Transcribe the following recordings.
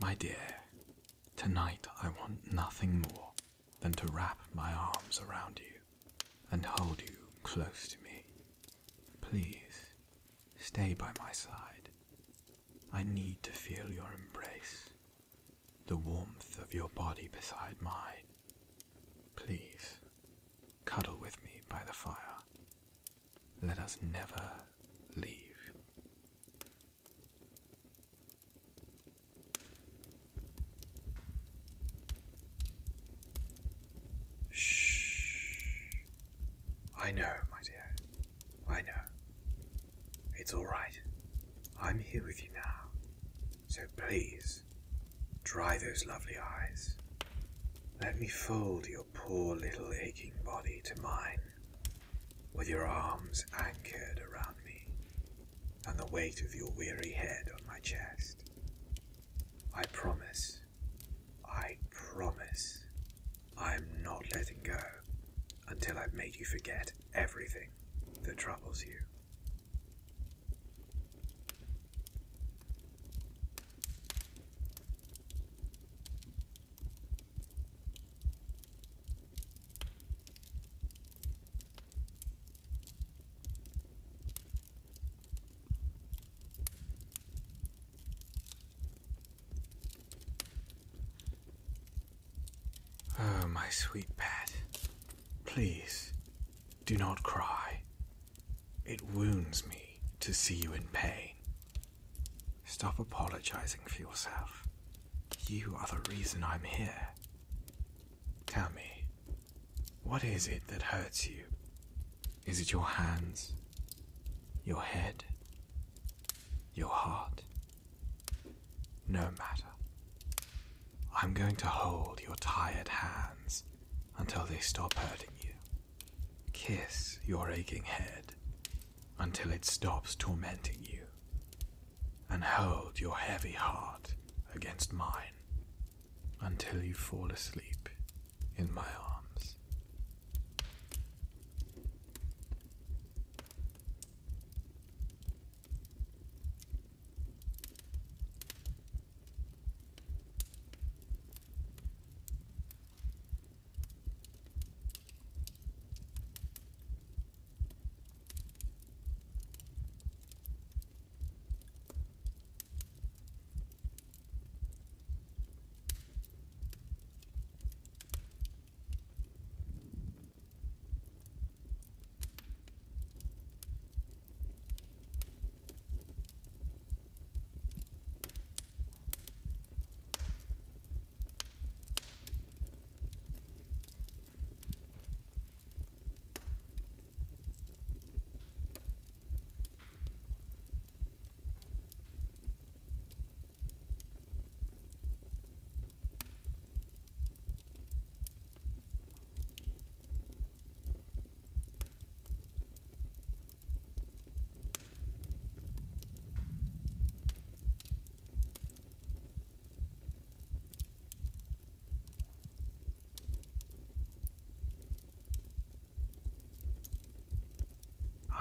My dear, tonight I want nothing more than to wrap my arms around you and hold you close to me. Please, stay by my side. I need to feel your embrace, the warmth of your body beside mine. Please, cuddle with me by the fire. Let us never I know, my dear. I know. It's all right. I'm here with you now. So please, dry those lovely eyes. Let me fold your poor little aching body to mine, with your arms anchored around me, and the weight of your weary head on my chest. I promise, I promise, I'm not letting go until I've made you forget everything that troubles you. Oh, my sweet pet, please do not cry. It wounds me to see you in pain. Stop apologizing for yourself. You are the reason I'm here. Tell me, what is it that hurts you? Is it your hands? Your head? Your heart? No matter. I'm going to hold your tired hands until they stop hurting you. Kiss your aching head until it stops tormenting you. And hold your heavy heart against mine until you fall asleep in my arms.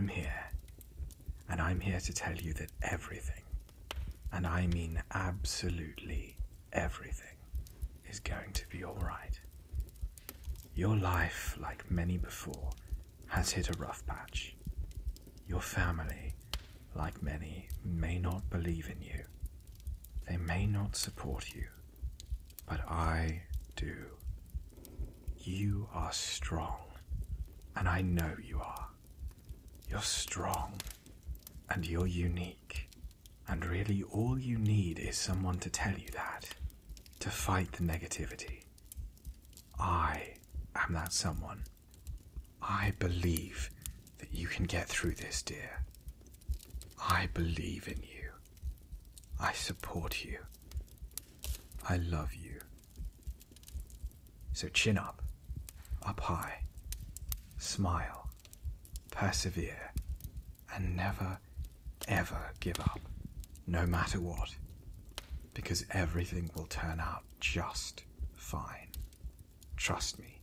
I'm here, and I'm here to tell you that everything, and I mean absolutely everything, is going to be alright. Your life, like many before, has hit a rough patch. Your family, like many, may not believe in you. They may not support you, but I do. You are strong, and I know you are. You're strong, and you're unique, and really all you need is someone to tell you that, to fight the negativity. I am that someone. I believe that you can get through this, dear. I believe in you. I support you. I love you. So chin up, up high, smile, persevere, and never, ever give up, no matter what, because everything will turn out just fine. Trust me.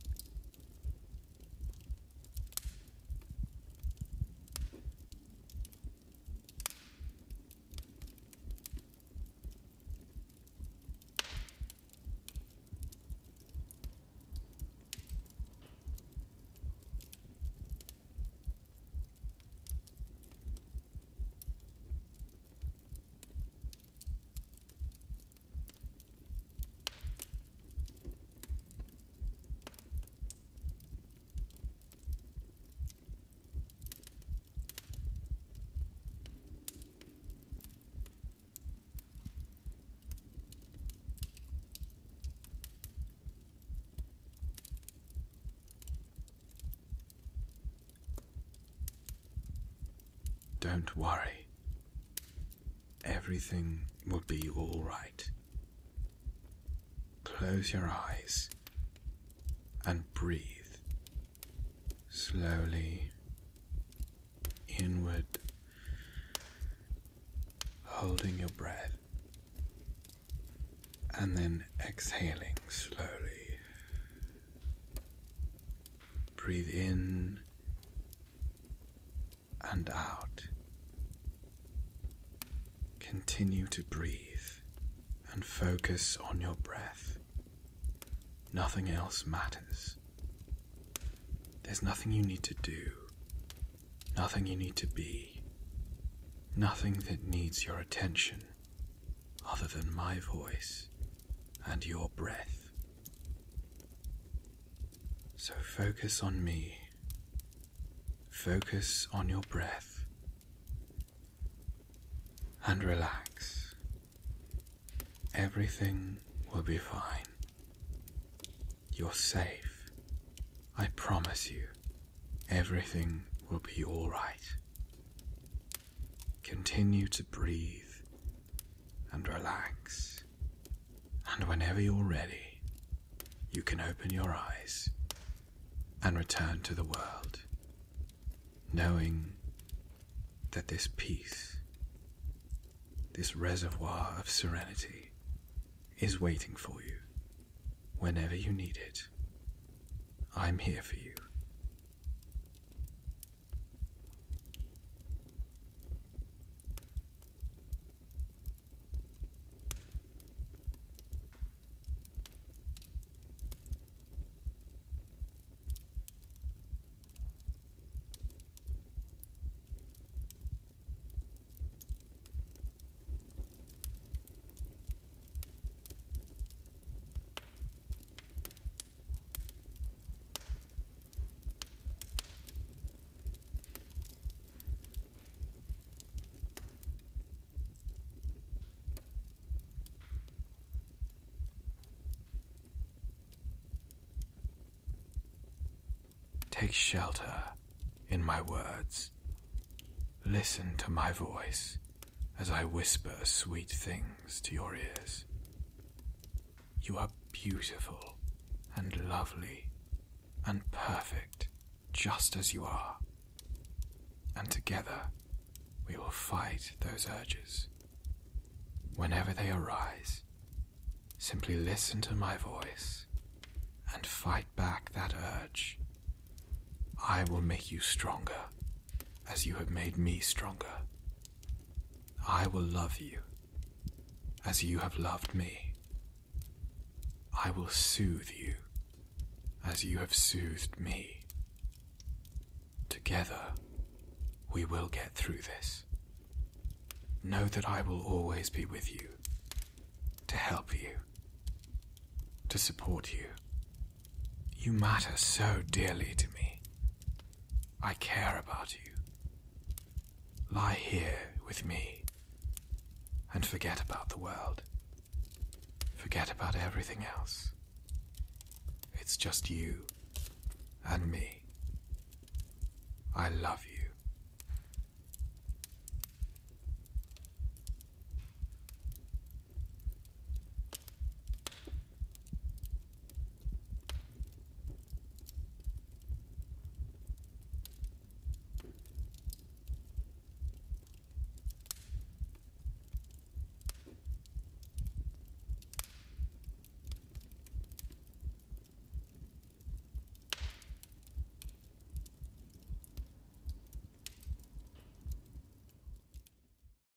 Don't worry. Everything will be all right. Close your eyes and breathe slowly inward, holding your breath, and then exhaling slowly. Breathe in and out. Continue to breathe and focus on your breath. Nothing else matters. There's nothing you need to do, nothing you need to be, nothing that needs your attention other than my voice and your breath. So focus on me, focus on your breath, and relax. Everything will be fine. You're safe. I promise you, everything will be alright. Continue to breathe and relax. And whenever you're ready, you can open your eyes and return to the world, knowing that this peace, this reservoir of serenity, is waiting for you whenever you need it. I'm here for you. Take shelter in my words. Listen to my voice as I whisper sweet things to your ears. You are beautiful and lovely and perfect just as you are. And together we will fight those urges. Whenever they arise, simply listen to my voice and fight back that urge. I will make you stronger as you have made me stronger. I will love you as you have loved me. I will soothe you as you have soothed me. Together, we will get through this. Know that I will always be with you to help you, to support you. You matter so dearly to me. I care about you. Lie here with me and forget about the world. Forget about everything else. It's just you and me. I love you.